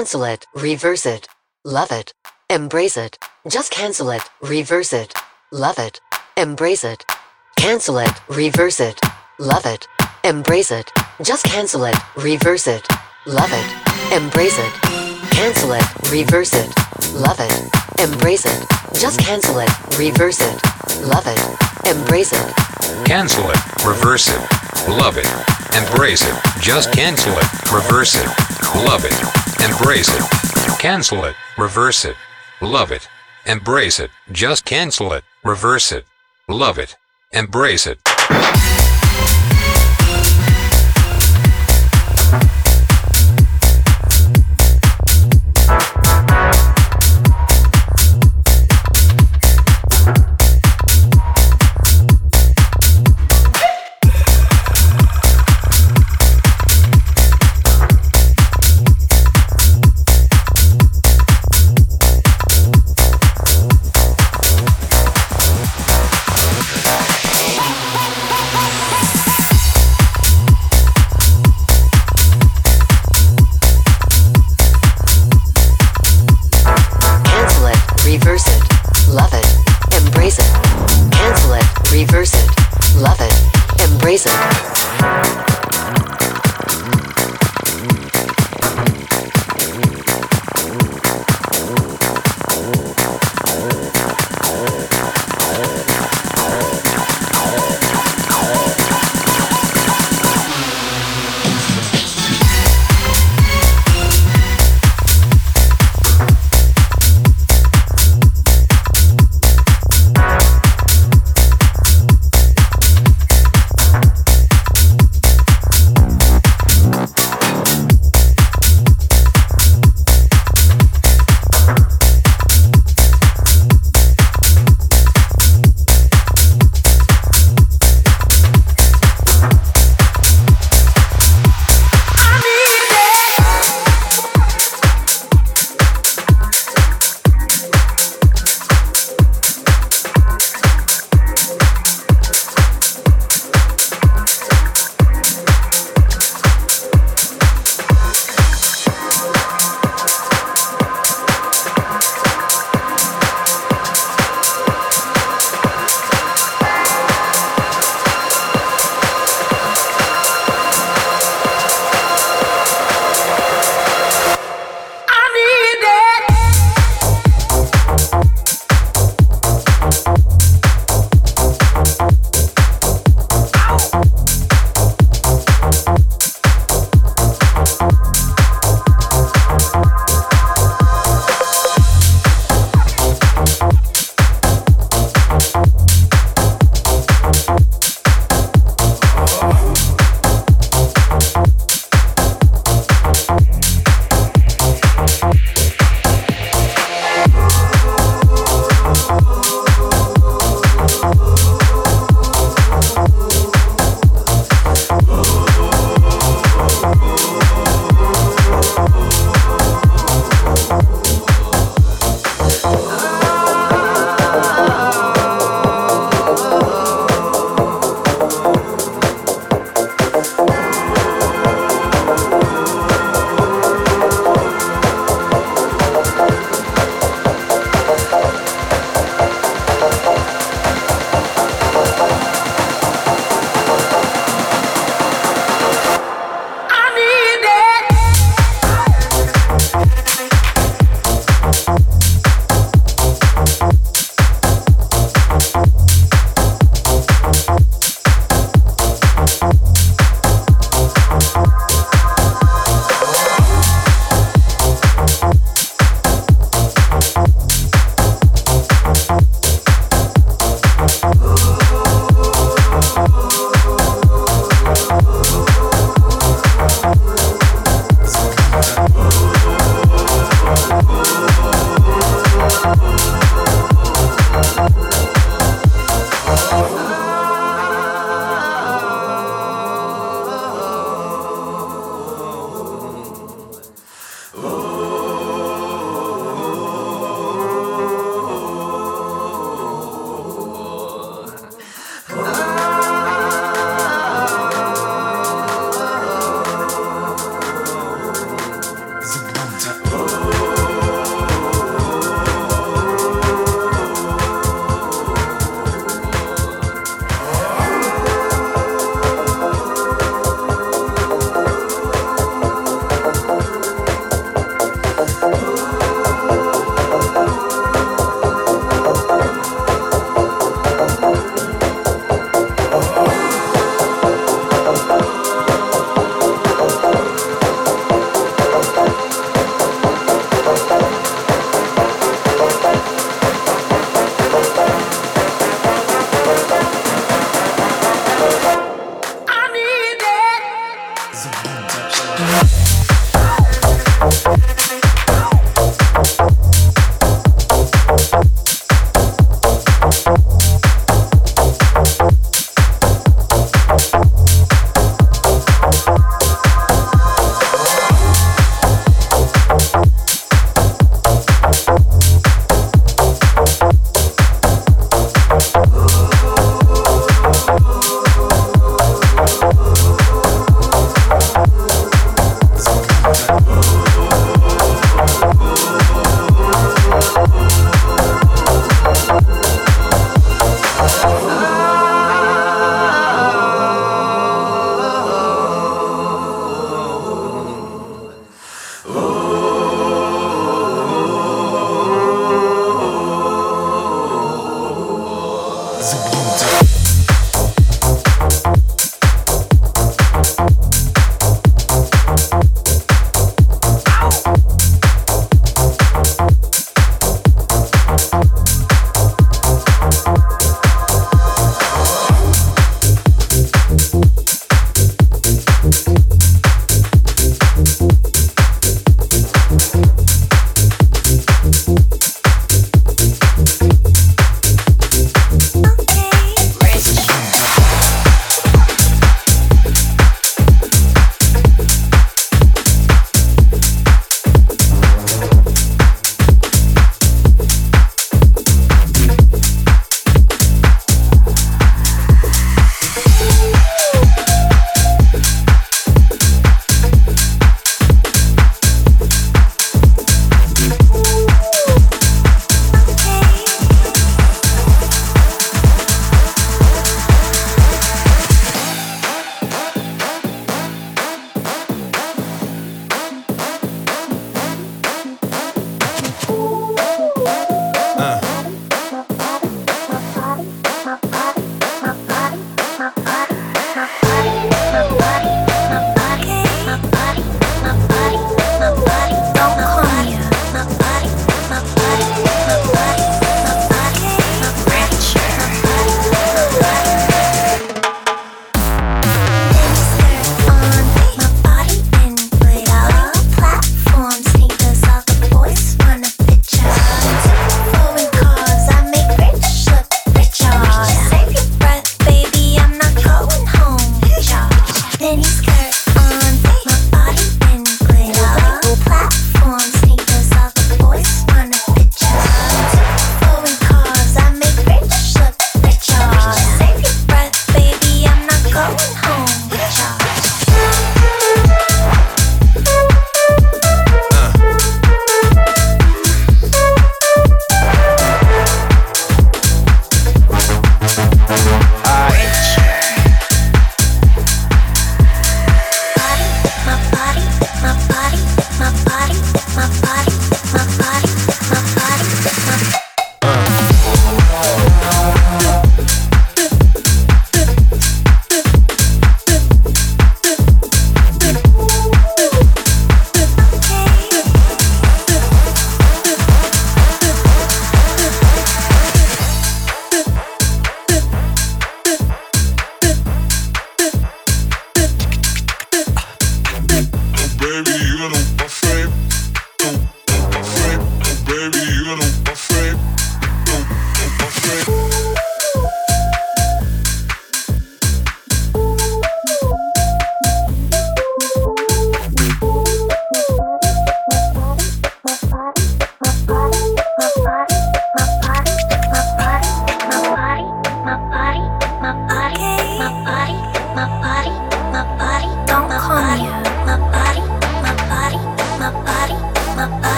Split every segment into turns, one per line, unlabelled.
Cancel it, reverse it. Love it. Embrace it. Just cancel it, reverse it. Love it. Embrace it. Cancel it, reverse it. Love it. Embrace it. Just cancel it, reverse it. Love it. Embrace it. Cancel it, reverse it. Love it. Embrace it. Just cancel it, reverse it. Love it. Embrace it.
Cancel it, reverse it. Love it. Embrace it. Just cancel it, reverse it. Love it. Embrace it. Cancel it, reverse it. Love it. Embrace it. Just cancel it, reverse it. Love it. Embrace it.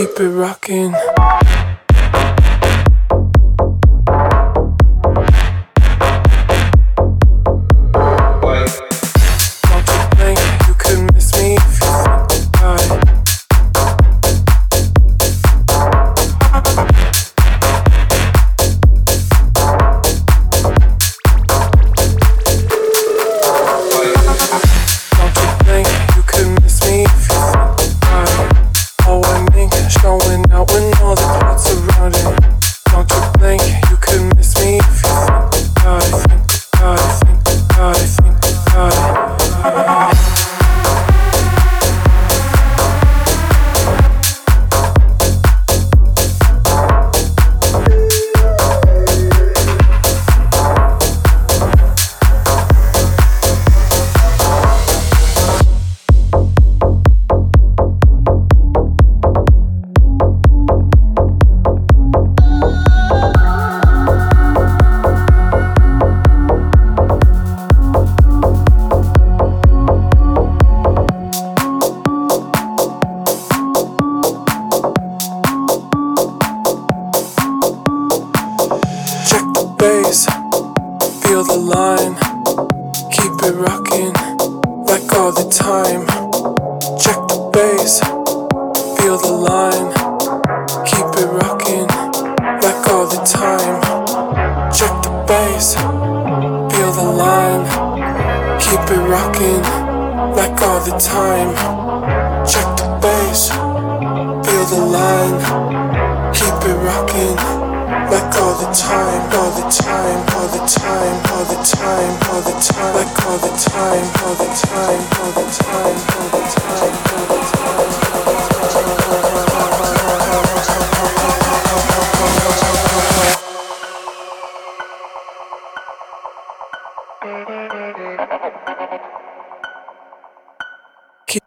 keep it rocking. all the time, all the time, like all the time, all the time, all the time, all the time, all the time.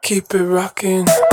Keep it rocking.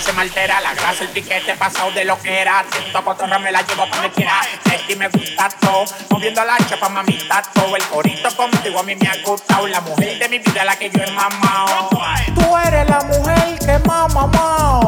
se me altera. La grasa, el piquete pasado de lo que era. Siento cotorra, me la llevo para donde quiera. Este me gusta todo. Moviendo la chapa, mamita todo. El corito contigo a mí me ha gustado. La mujer de mi vida, la que yo he mamado.
Tú eres la mujer que ha mamado.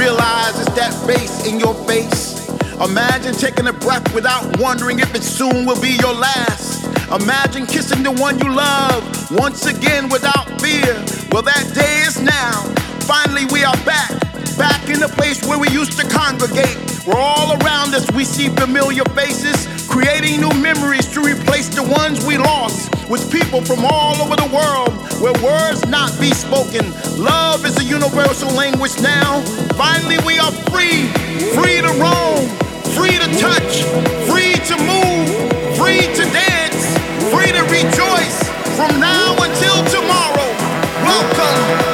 realize it's that face in your face. Imagine taking a breath without wondering if it soon will be your last. Imagine kissing the one you love once again without fear. Well, that day is now. Finally, we are back, back in the place where we used to congregate. Where all around us we see familiar faces, creating new memories to replace the ones we lost with people from all over the world where words not be spoken. Love is a universal language now. Finally, we are free, free to roam, free to touch, free to move, free to dance, free to rejoice from now until tomorrow. Welcome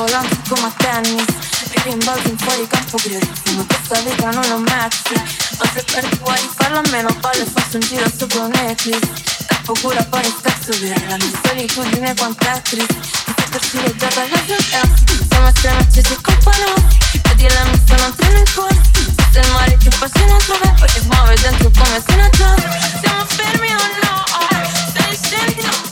volanti come a tennis. E rimbalzi in fuori campo che ritmo Questa vita non la metti Ma se perdi vuoi farla a meno palle faccio un giro sopra un necklace. Capo
cura poi in scazzo via La mia solitudine quant'è triste. Mi sta per scireggiata alla violenza Siamo assieme a Ceci e compagno Vedi la mista non treno in corso. Se il mare ti affascina trova Perché muove dentro come se ne Siamo fermi o no? Stai scendendo